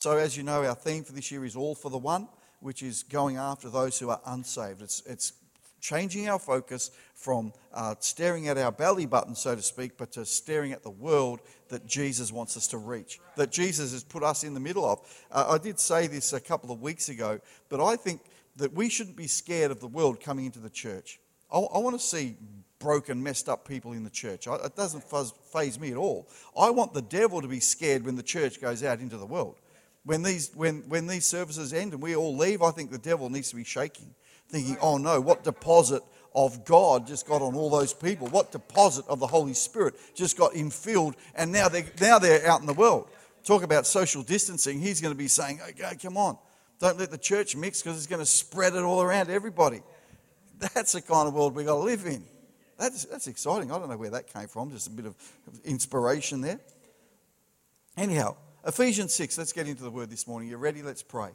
So, as you know, our theme for this year is All for the One, which is going after those who are unsaved. It's, it's changing our focus from uh, staring at our belly button, so to speak, but to staring at the world that Jesus wants us to reach, that Jesus has put us in the middle of. Uh, I did say this a couple of weeks ago, but I think that we shouldn't be scared of the world coming into the church. I, I want to see broken, messed up people in the church. I, it doesn't faze me at all. I want the devil to be scared when the church goes out into the world. When these, when, when these services end and we all leave, I think the devil needs to be shaking, thinking, oh no, what deposit of God just got on all those people? What deposit of the Holy Spirit just got infilled and now they're, now they're out in the world? Talk about social distancing. He's going to be saying, okay, come on, don't let the church mix because it's going to spread it all around everybody. That's the kind of world we've got to live in. That's, that's exciting. I don't know where that came from, just a bit of inspiration there. Anyhow, Ephesians 6, let's get into the word this morning. You ready? Let's pray.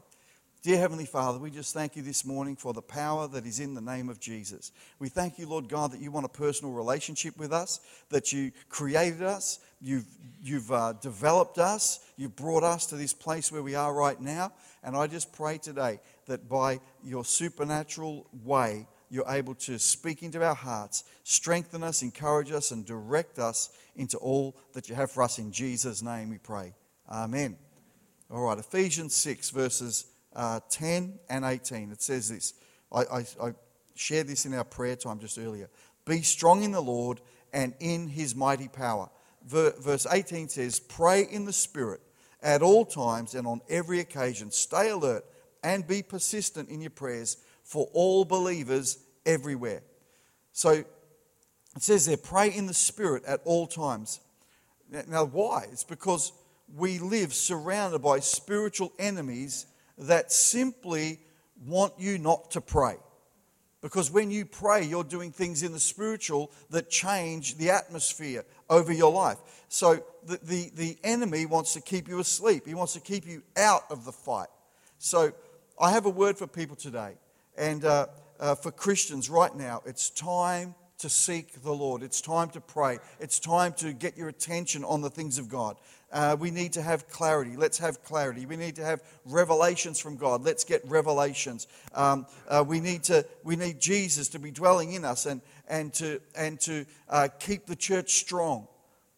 Dear Heavenly Father, we just thank you this morning for the power that is in the name of Jesus. We thank you, Lord God, that you want a personal relationship with us, that you created us, you've, you've uh, developed us, you've brought us to this place where we are right now. And I just pray today that by your supernatural way, you're able to speak into our hearts, strengthen us, encourage us, and direct us into all that you have for us. In Jesus' name we pray. Amen. All right, Ephesians 6, verses uh, 10 and 18. It says this. I, I, I shared this in our prayer time just earlier. Be strong in the Lord and in his mighty power. Verse 18 says, Pray in the Spirit at all times and on every occasion. Stay alert and be persistent in your prayers for all believers everywhere. So it says there, pray in the Spirit at all times. Now, why? It's because we live surrounded by spiritual enemies that simply want you not to pray. Because when you pray, you're doing things in the spiritual that change the atmosphere over your life. So the, the, the, enemy wants to keep you asleep, he wants to keep you out of the fight. So I have a word for people today. And uh, uh, for Christians right now, it's time to seek the Lord. It's time to pray. It's time to get your attention on the things of God. Uh, we need to have clarity. Let's have clarity. We need to have revelations from God. Let's get revelations. Um, uh, we need to. We need Jesus to be dwelling in us and and to and to uh, keep the church strong.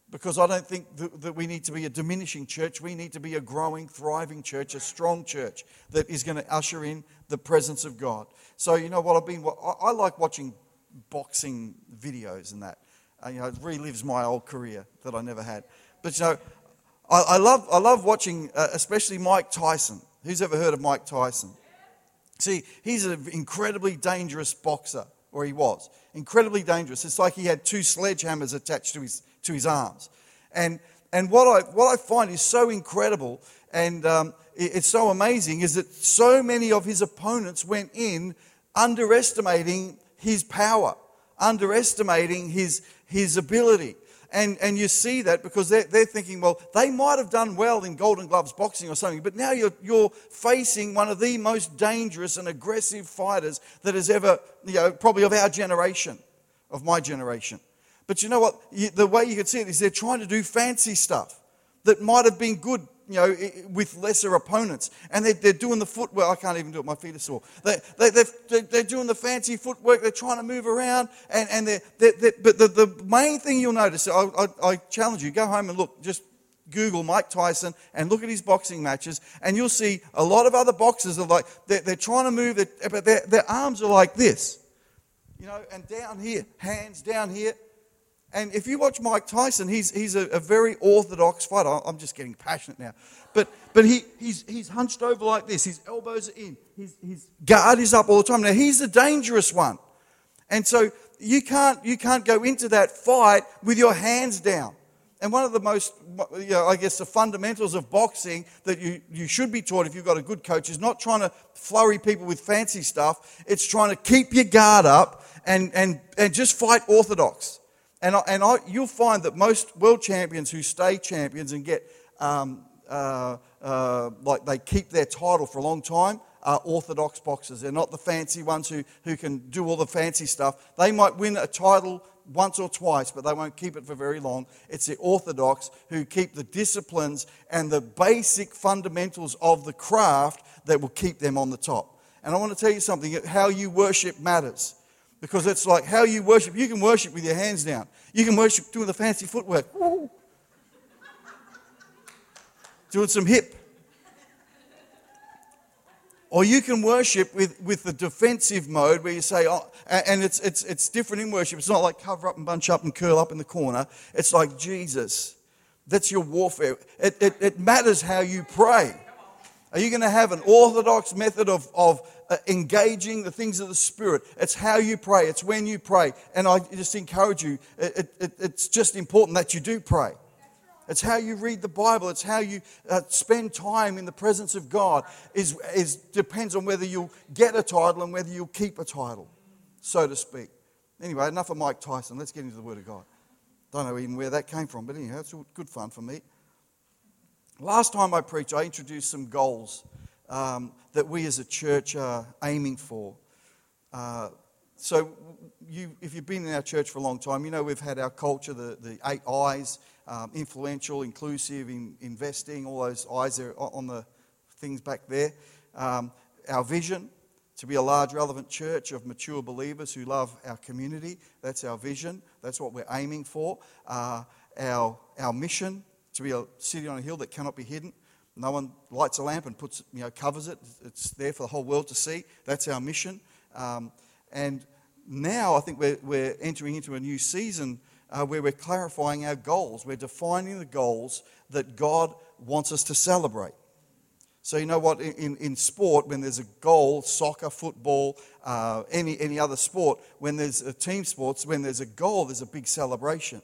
Because I don't think that, that we need to be a diminishing church. We need to be a growing, thriving church, a strong church that is going to usher in the presence of God. So you know what I've been. I, like watching boxing videos and that. Uh, you know, it relives my old career that I never had. But you know, I, I love, I love watching, uh, especially Mike Tyson. Who's ever heard of Mike Tyson? See, he's an incredibly dangerous boxer, or he was. Incredibly dangerous. It's like he had two sledgehammers attached to his, to his arms. And, and what, I, what I find is so incredible and um, it, it's so amazing is that so many of his opponents went in underestimating his power, underestimating his, his ability. And, and you see that because they're, they're thinking, well, they might have done well in Golden Gloves boxing or something, but now you're, you're facing one of the most dangerous and aggressive fighters that has ever, you know, probably of our generation, of my generation. But you know what? The way you can see it is they're trying to do fancy stuff that might have been good you know, with lesser opponents. And they're, they're doing the footwork. I can't even do it. My feet are sore. They, they, they're, they're doing the fancy footwork. They're trying to move around. And, and they're, they're, they're but the, the main thing you'll notice, I, I, I challenge you, go home and look, just Google Mike Tyson and look at his boxing matches, and you'll see a lot of other boxers are like, they're, they're trying to move, but their, their arms are like this. You know, and down here, hands down here, and if you watch Mike Tyson, he's, he's a, a very orthodox fighter. I'm just getting passionate now. But, but he, he's, he's hunched over like this. His elbows are in. His, his guard is up all the time. Now, he's the dangerous one. And so you can't, you can't go into that fight with your hands down. And one of the most, you know, I guess, the fundamentals of boxing that you, you should be taught if you've got a good coach is not trying to flurry people with fancy stuff. It's trying to keep your guard up and, and, and just fight orthodox. And, I, and I, you'll find that most world champions who stay champions and get, um, uh, uh, like they keep their title for a long time, are orthodox boxers. They're not the fancy ones who, who can do all the fancy stuff. They might win a title once or twice, but they won't keep it for very long. It's the Orthodox who keep the disciplines and the basic fundamentals of the craft that will keep them on the top. And I want to tell you something how you worship matters. Because it's like how you worship. You can worship with your hands down, you can worship doing the fancy footwork, doing some hip. Or you can worship with, with the defensive mode where you say, oh, and it's, it's, it's different in worship. It's not like cover up and bunch up and curl up in the corner. It's like Jesus. That's your warfare. It, it, it matters how you pray. Are you going to have an orthodox method of, of engaging the things of the Spirit? It's how you pray, it's when you pray. And I just encourage you, it, it, it's just important that you do pray. It's how you read the Bible. It's how you uh, spend time in the presence of God. Is, is depends on whether you'll get a title and whether you'll keep a title, so to speak. Anyway, enough of Mike Tyson. Let's get into the Word of God. Don't know even where that came from, but anyhow, it's good fun for me. Last time I preached, I introduced some goals um, that we as a church are aiming for. Uh, so, you, if you've been in our church for a long time, you know we've had our culture, the, the eight I's um, influential, inclusive, in, investing, all those I's are on the things back there. Um, our vision to be a large, relevant church of mature believers who love our community. That's our vision. That's what we're aiming for. Uh, our, our mission to be a city on a hill that cannot be hidden. No one lights a lamp and puts, you know, covers it. It's there for the whole world to see. That's our mission. Um, and now I think we're, we're entering into a new season uh, where we're clarifying our goals. We're defining the goals that God wants us to celebrate. So, you know what, in, in sport, when there's a goal, soccer, football, uh, any, any other sport, when there's a team sports, when there's a goal, there's a big celebration.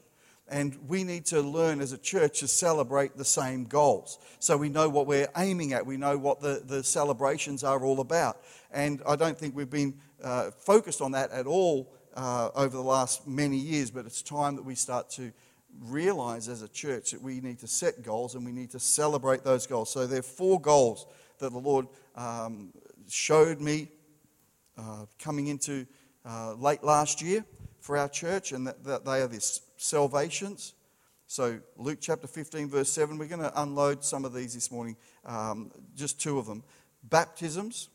And we need to learn as a church to celebrate the same goals. So we know what we're aiming at, we know what the, the celebrations are all about. And I don't think we've been uh, focused on that at all uh, over the last many years, but it's time that we start to realize as a church that we need to set goals and we need to celebrate those goals. So there are four goals that the Lord um, showed me uh, coming into uh, late last year for our church, and that, that they are this salvations. So, Luke chapter 15, verse 7, we're going to unload some of these this morning, um, just two of them. Baptisms,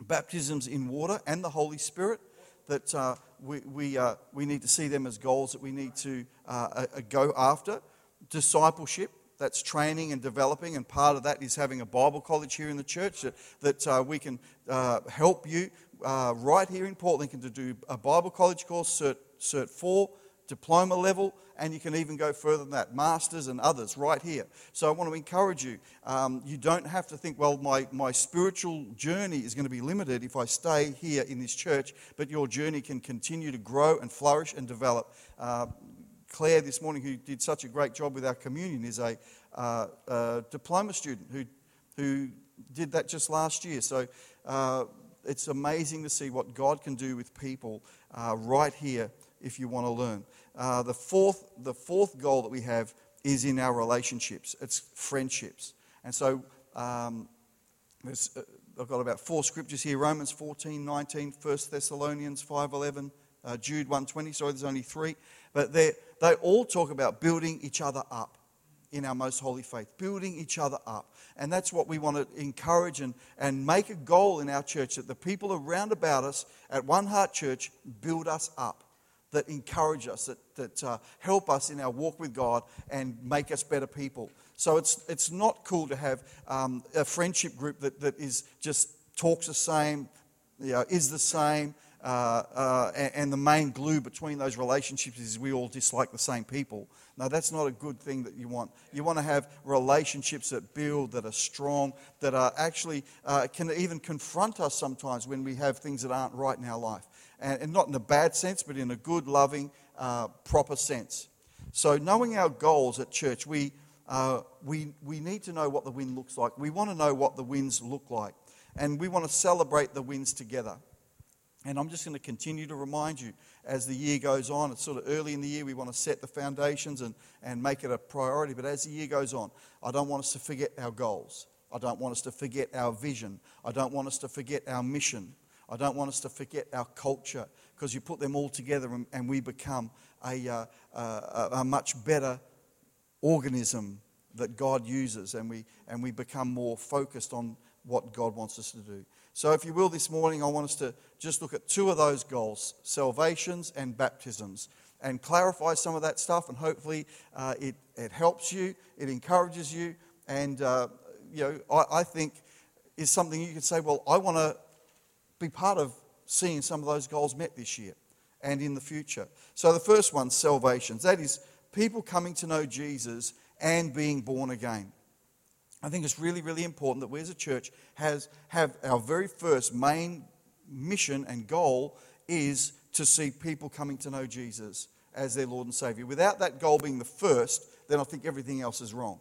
baptisms in water and the Holy Spirit, that uh, we, we, uh, we need to see them as goals that we need to uh, uh, go after. Discipleship, that's training and developing, and part of that is having a Bible college here in the church that, that uh, we can uh, help you right here in Port Lincoln to do a Bible college course, Cert, Cert 4 diploma level, and you can even go further than that, masters and others right here. So I want to encourage you. Um, you don't have to think, well, my, my spiritual journey is going to be limited if I stay here in this church, but your journey can continue to grow and flourish and develop. Uh, Claire, this morning, who did such a great job with our communion, is a, uh, a diploma student who, who did that just last year. So uh, it's amazing to see what God can do with people uh, right here if you want to learn. Uh, the, fourth, the fourth goal that we have is in our relationships, it's friendships. And so um, uh, I've got about four scriptures here Romans 14, 19, 1 Thessalonians 5, 11, uh, Jude 120. Sorry, there's only three. But they all talk about building each other up in our most holy faith, building each other up. And that's what we want to encourage and, and make a goal in our church that the people around about us at One Heart Church build us up that encourage us, that, that uh, help us in our walk with God and make us better people. So it's, it's not cool to have um, a friendship group that, that is just talks the same, you know, is the same, uh, uh, and, and, the main glue between those relationships is we all dislike the same people. Now, that's not a good thing that you want. You want to have relationships that build, that are strong, that are actually uh, can even confront us sometimes when we have things that aren't right in our life and, and not in a bad sense, but in a good, loving, uh, proper sense. So, knowing our goals at church, we, we, we need to know what the win looks like. We want to know what the wins look like. And we want to celebrate the wins together. And I'm just going to continue to remind you as the year goes on. It's sort of early in the year, we want to set the foundations and, and make it a priority. But as the year goes on, I don't want us to forget our goals. I don't want us to forget our vision. I don't want us to forget our mission. I don't want us to forget our culture because you put them all together and, and we become a, uh, a, a much better organism that God uses and we, and we become more focused on what God wants us to do. So, if you will, this morning, I want us to just look at two of those goals salvations and baptisms and clarify some of that stuff. And hopefully, uh, it, it helps you, it encourages you. And, uh, you know, I, I think is something you can say, well, I want to be part of seeing some of those goals met this year and in the future. So, the first one, salvations. That is people coming to know Jesus and being born again. I think it's really, really important that we as a church has, have our very first main mission and goal is to see people coming to know Jesus as their Lord and Savior. Without that goal being the first, then I think everything else is wrong.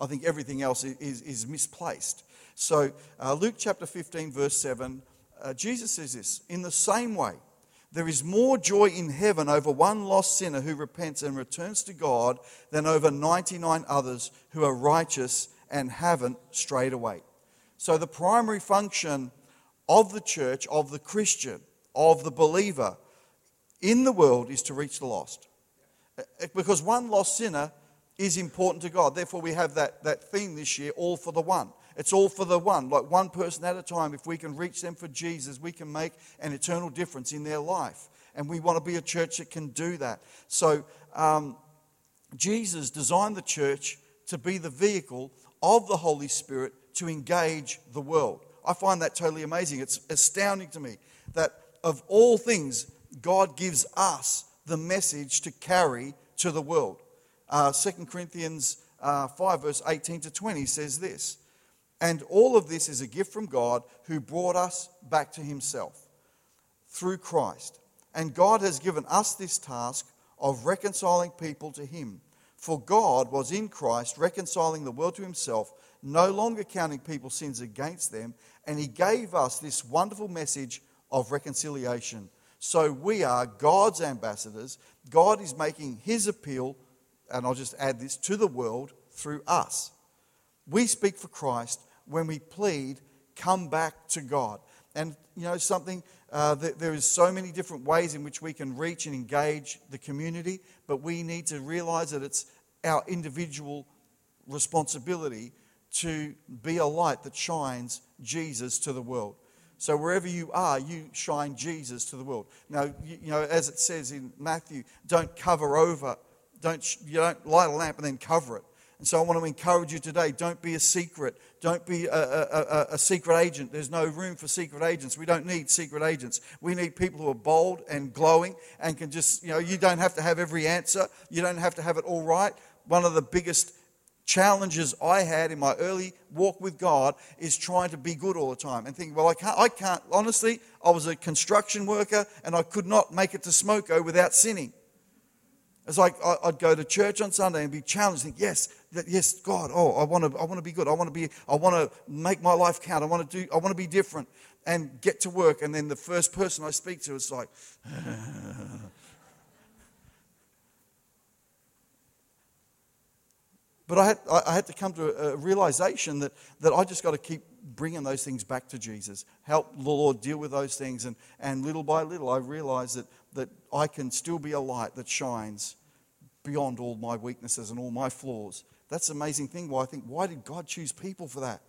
I think everything else is, is misplaced. So, uh, Luke chapter 15, verse 7, uh, Jesus says this In the same way, there is more joy in heaven over one lost sinner who repents and returns to God than over 99 others who are righteous and haven't strayed away. So, the primary function of the church, of the Christian, of the believer in the world is to reach the lost. Uh, because one lost sinner is important to God. Therefore, we have that, that theme this year all for the one. It's all for the one, like one person at a time. If we can reach them for Jesus, we can make an eternal difference in their life. And we want to be a church that can do that. So, um, Jesus designed the church to be the vehicle of the Holy Spirit to engage the world. I find that totally amazing. It's astounding to me that of all things, God gives us the message to carry to the world. Uh, 2 Corinthians uh, 5, verse 18 to 20 says this and all of this is a gift from God who brought us back to himself through Christ. And God has given us this task of reconciling people to him. For God was in Christ reconciling the world to himself, no longer counting people's sins against them, and he gave us this wonderful message of reconciliation. So we are God's ambassadors. God is making his appeal, and I'll just add this, to the world through us. We speak for Christ when we plead, come back to God. And you know something, uh, there is so many different ways in which we can reach and engage the community, but we need to realize that it's our individual responsibility to be a light that shines Jesus to the world. So wherever you are, you shine Jesus to the world. Now, you, you know, as it says in Matthew, don't cover over, don't you don't light a lamp and then cover it. And so I want to encourage you today don't be a secret. Don't be a, a, a, a, secret agent. There's no room for secret agents. We don't need secret agents. We need people who are bold and glowing and can just, you know, you don't have to have every answer. You don't have to have it all right. One of the biggest challenges I had in my early walk with God is trying to be good all the time and thinking, well, I can't, I can't. Honestly, I was a construction worker and I could not make it to Smoko without sinning. It's like I'd go to church on Sunday and be challenged. Think, yes, yes, God. Oh, I want to. I want to be good. I want to be. I want to make my life count. I want to do. I want to be different. And get to work, and then the first person I speak to is like. but I had, I had to come to a realization that, that I just got to keep bringing those things back to Jesus. Help the Lord deal with those things. And, and little by little, I realized that that I can still be a light that shines beyond all my weaknesses and all my flaws. That's an amazing thing. Why I think, why did God choose people for that?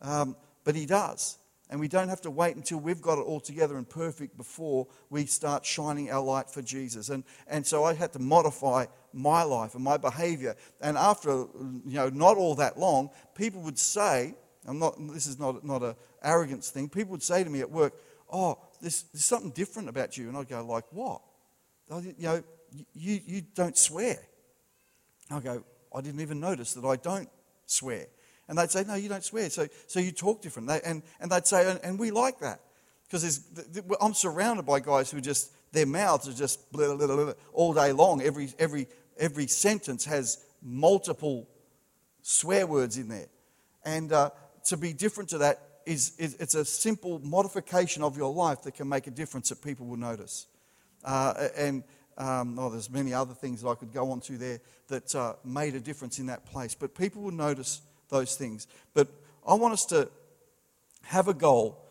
Um, but He does. And we don't have to wait until we've got it all together and perfect before we start shining our light for Jesus. And, and so I had to modify my life and my behavior. And after, you know, not all that long, people would say, I'm not, this is not, not an arrogance thing, people would say to me at work, oh, there's, there's something different about you. And I'd go, like what? You know, you, you don't swear. I go, I didn't even notice that I don't swear. And they'd say, no, you don't swear. So, so you talk different. They, and, and they'd say, and, and we like that. Because I'm surrounded by guys who just, their mouths are just blah, blah, blah, all day long. Every, every, every sentence has multiple swear words in there. And uh, to be different to that is, is, it's a simple modification of your life that can make a difference that people will notice. Uh, and um, oh, there's many other things that I could go on to there that uh, made a difference in that place. But people will notice those things. But I want us to have a goal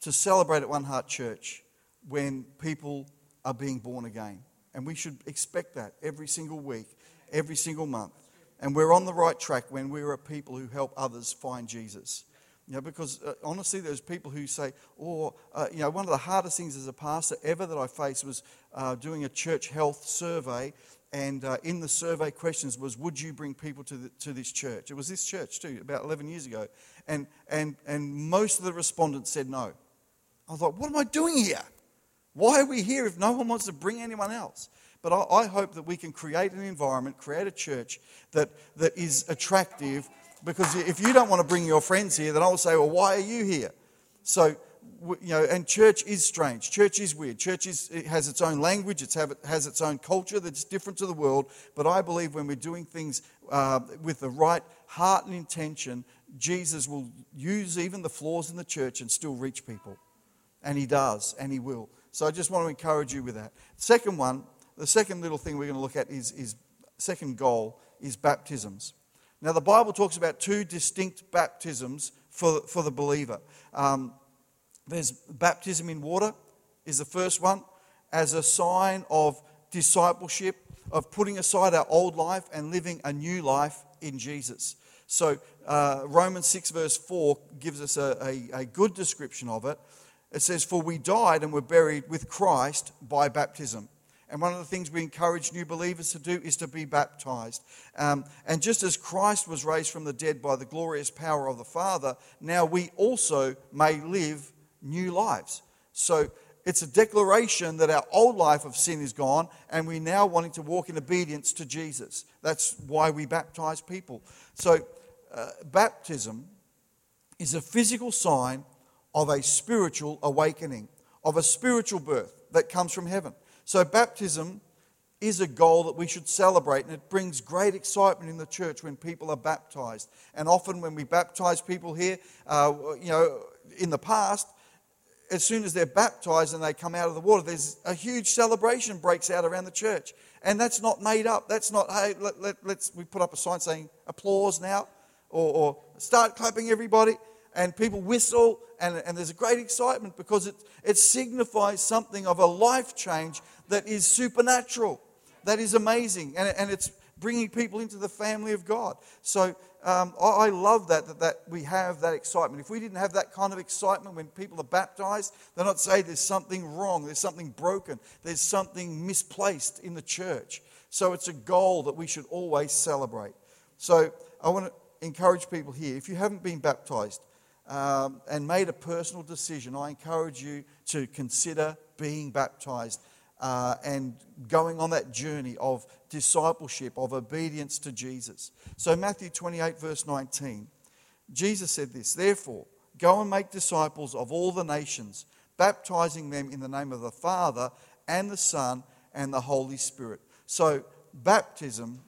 to celebrate at One Heart Church when people are being born again. And we should expect that every single week, every single month. And we're on the right track when we're a people who help others find Jesus. You know, because uh, honestly, there's people who say, oh, uh, you know, one of the hardest things as a pastor ever that I faced was uh, doing a church health survey. And uh, in the survey questions was, would you bring people to, the, to this church? It was this church too, about 11 years ago. And, and, and most of the respondents said no. I thought, what am I doing here? Why are we here if no one wants to bring anyone else? But I, I hope that we can create an environment, create a church that, that is attractive because if you don't want to bring your friends here, then I will say, well, why are you here? So, you know, and church is strange. Church is weird. Church is, it has its own language, it has its own culture that's different to the world. But I believe when we're doing things uh, with the right heart and intention, Jesus will use even the flaws in the church and still reach people. And he does, and he will. So I just want to encourage you with that. Second one, the second little thing we're going to look at is, is second goal is baptisms. Now, the Bible talks about two distinct baptisms for, for the believer. Um, there's baptism in water, is the first one, as a sign of discipleship, of putting aside our old life and living a new life in Jesus. So, uh, Romans 6, verse 4 gives us a, a, a good description of it. It says, For we died and were buried with Christ by baptism and one of the things we encourage new believers to do is to be baptized. Um, and just as Christ was raised from the dead by the glorious power of the Father, now we also may live new lives. So it's a declaration that our old life of sin is gone and we're now wanting to walk in obedience to Jesus. That's why we baptize people. So, uh, baptism is a physical sign of a spiritual awakening, of a spiritual birth that comes from heaven. So, baptism is a goal that we should celebrate, and it brings great excitement in the church when people are baptized. And often, when we baptize people here, uh, you know, in the past, as soon as they're baptized and they come out of the water, there's a huge celebration breaks out around the church. And that's not made up. That's not, hey, let, us let, we put up a sign saying applause now, or, or start clapping everybody and people whistle, and, and there's a great excitement because it, it signifies something of a life change that is supernatural, that is amazing, and, and it's bringing people into the family of God. So um, I, love that, that, that we have that excitement. If we didn't have that kind of excitement when people are baptized, they're not saying there's something wrong, there's something broken, there's something misplaced in the church. So it's a goal that we should always celebrate. So I want to encourage people here if you haven't been baptized, um, and made a personal decision, I encourage you to consider being baptized uh, and going on that journey of discipleship, of obedience to Jesus. So, Matthew 28, verse 19, Jesus said this Therefore, go and make disciples of all the nations, baptizing them in the name of the Father and the Son and the Holy Spirit. So, baptism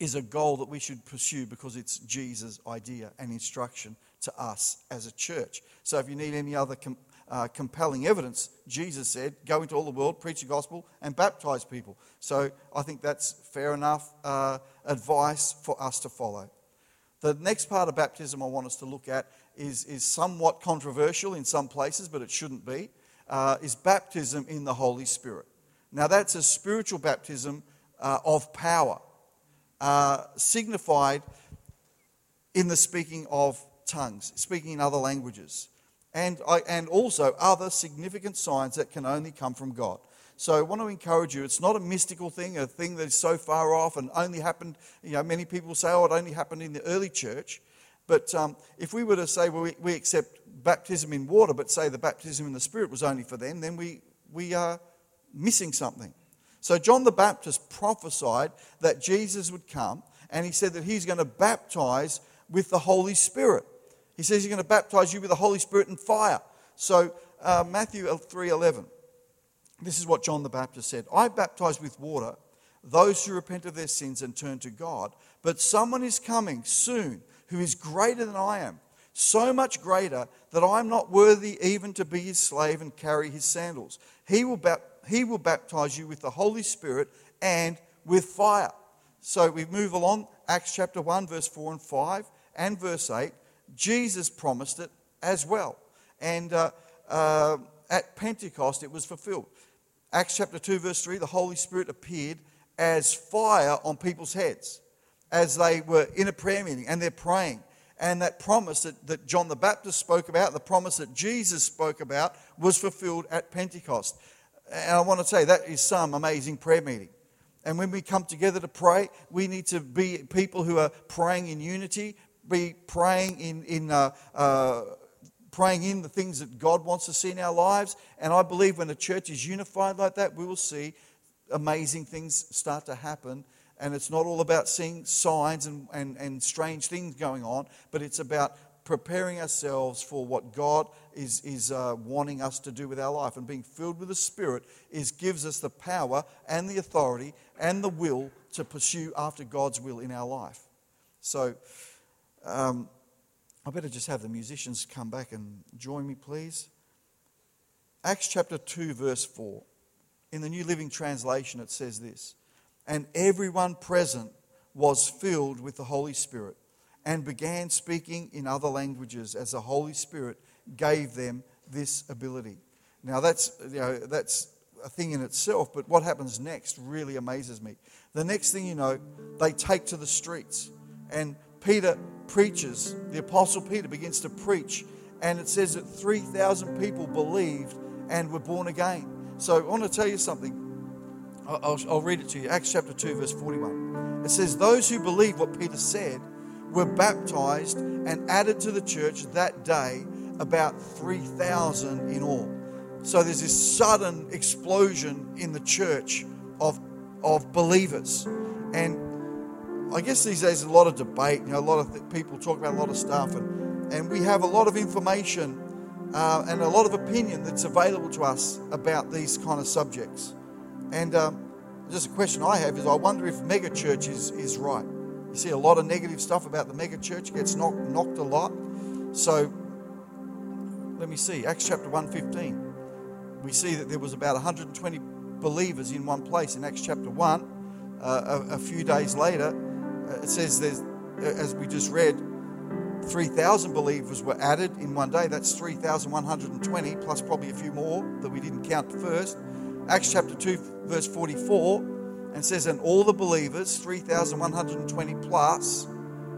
is a goal that we should pursue because it's Jesus' idea and instruction to us as a church. So if you need any other com- uh, compelling evidence, Jesus said, go into all the world, preach the gospel, and baptize people. So I think that's fair enough uh, advice for us to follow. The next part of baptism I want us to look at is, is somewhat controversial in some places, but it shouldn't be, uh, is baptism in the Holy Spirit. Now, that's a spiritual baptism uh, of power, uh, signified in the speaking of tongues, speaking in other languages, and, and also other significant signs that can only come from God. So I want to encourage you, it's not a mystical thing, a thing that is so far off and only happened, you know, many people say, oh, it only happened in the early church. But um, if we were to say, well, we, we accept baptism in water, but say the baptism in the Spirit was only for them, then we, we are missing something. So John the Baptist prophesied that Jesus would come, and he said that he's going to baptize with the Holy Spirit. He says he's going to baptize you with the Holy Spirit and fire. So uh, Matthew 3:11. This is what John the Baptist said. I baptize with water those who repent of their sins and turn to God. But someone is coming soon who is greater than I am, so much greater that I am not worthy even to be his slave and carry his sandals. He will, he will baptize you with the Holy Spirit and with fire. So we move along, Acts chapter 1, verse 4 and 5, and verse 8. Jesus promised it as well. And uh, uh, at Pentecost, it was fulfilled. Acts chapter 2, verse 3 the Holy Spirit appeared as fire on people's heads as they were in a prayer meeting and they're praying. And that promise that, that John the Baptist spoke about, the promise that Jesus spoke about, was fulfilled at Pentecost. And I want to say that is some amazing prayer meeting. And when we come together to pray, we need to be people who are praying in unity, be praying in, in uh, uh, praying in the things that God wants to see in our lives. And I believe when a church is unified like that, we will see amazing things start to happen. And it's not all about seeing signs and, and, and strange things going on, but it's about preparing ourselves for what God is, is uh, wanting us to do with our life. And being filled with the Spirit is, gives us the power and the authority and the will to pursue after God's will in our life. So um, I better just have the musicians come back and join me, please. Acts chapter 2, verse 4. In the New Living Translation, it says this And everyone present was filled with the Holy Spirit and began speaking in other languages as the Holy Spirit gave them this ability. Now, that's, you know, that's a thing in itself, but what happens next really amazes me. The next thing you know, they take to the streets, and Peter preaches, the Apostle Peter begins to preach, and it says that 3,000 people believed and were born again. So I want to tell you something. I'll, I'll read it to you. Acts chapter 2, verse 41. It says, Those who believed what Peter said were baptized and added to the church that day, about 3,000 in all. So there's this sudden explosion in the church of, of believers. And I guess these days a lot of debate. You know, a lot of th- people talk about a lot of stuff, and, and we have a lot of information uh, and a lot of opinion that's available to us about these kind of subjects. And um, just a question I have is I wonder if megachurch is, is right. You see a lot of negative stuff about the megachurch, gets knocked, knocked a lot. So let me see, Acts chapter 115 we see that there was about 120 believers in one place in Acts chapter 1. Uh, a, a, few days later, it says there's, uh, as we just read, 3,000 believers were added in one day. That's 3,120, plus probably a few more that we didn't count first. Acts chapter 2, verse 44, and says, And all the believers, 3,120 plus,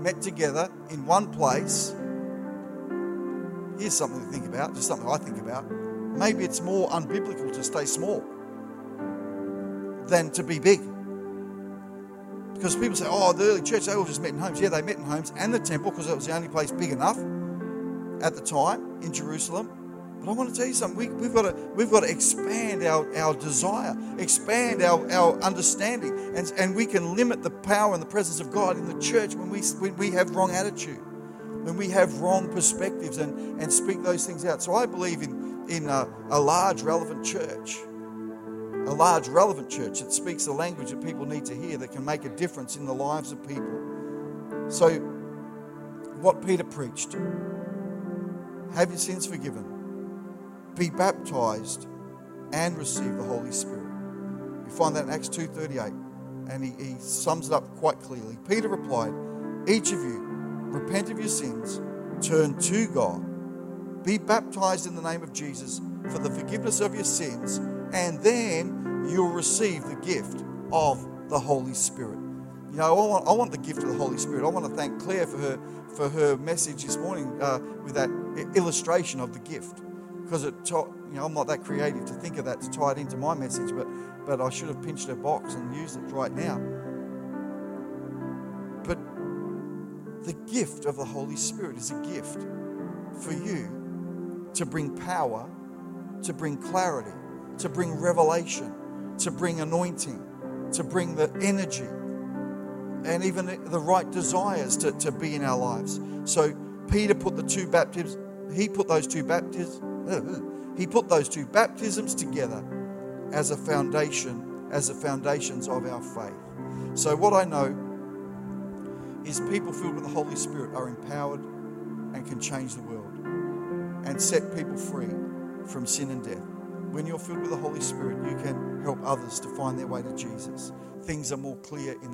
met together in one place. Here's something to think about, just something I think about maybe it's more unbiblical to stay small than to be big. Because people say, oh, the early church, they all just met in homes. Yeah, they met in homes and the temple because it was the only place big enough at the time in Jerusalem. But I want to tell you something. We, have got to, we've got to expand our, our desire, expand our, our understanding. And, and we can limit the power and the presence of God in the church when we, when we have wrong attitude, when we have wrong perspectives and, and speak those things out. So I believe in in a, a large, relevant church, a large, relevant church that speaks the language that people need to hear, that can make a difference in the lives of people. So, what Peter preached have your sins forgiven, be baptized, and receive the Holy Spirit. You find that in Acts 2.38, and he, he sums it up quite clearly. Peter replied, Each of you, repent of your sins, turn to God, be baptized in the name of Jesus for the forgiveness of your sins, and then you'll receive the gift of the Holy Spirit. You know, I want, I want the gift of the Holy Spirit. I want to thank Claire for her for her message this morning uh, with that illustration of the gift, because it, taught, you know, I'm not that creative to think of that to tie it into my message, but but I should have pinched her box and used it right now. But the gift of the Holy Spirit is a gift for you to bring power, to bring clarity, to bring revelation, to bring anointing, to bring the energy, and even the right desires to, to be in our lives. So Peter put the two baptisms, he put those two baptisms, he put those two baptisms together as a foundation, as the foundations of our faith. So what I know is people filled with the Holy Spirit are empowered and can change the world and set people free from sin and death. When you're filled with the Holy Spirit, you can help others to find their way to Jesus. Things are more clear in that.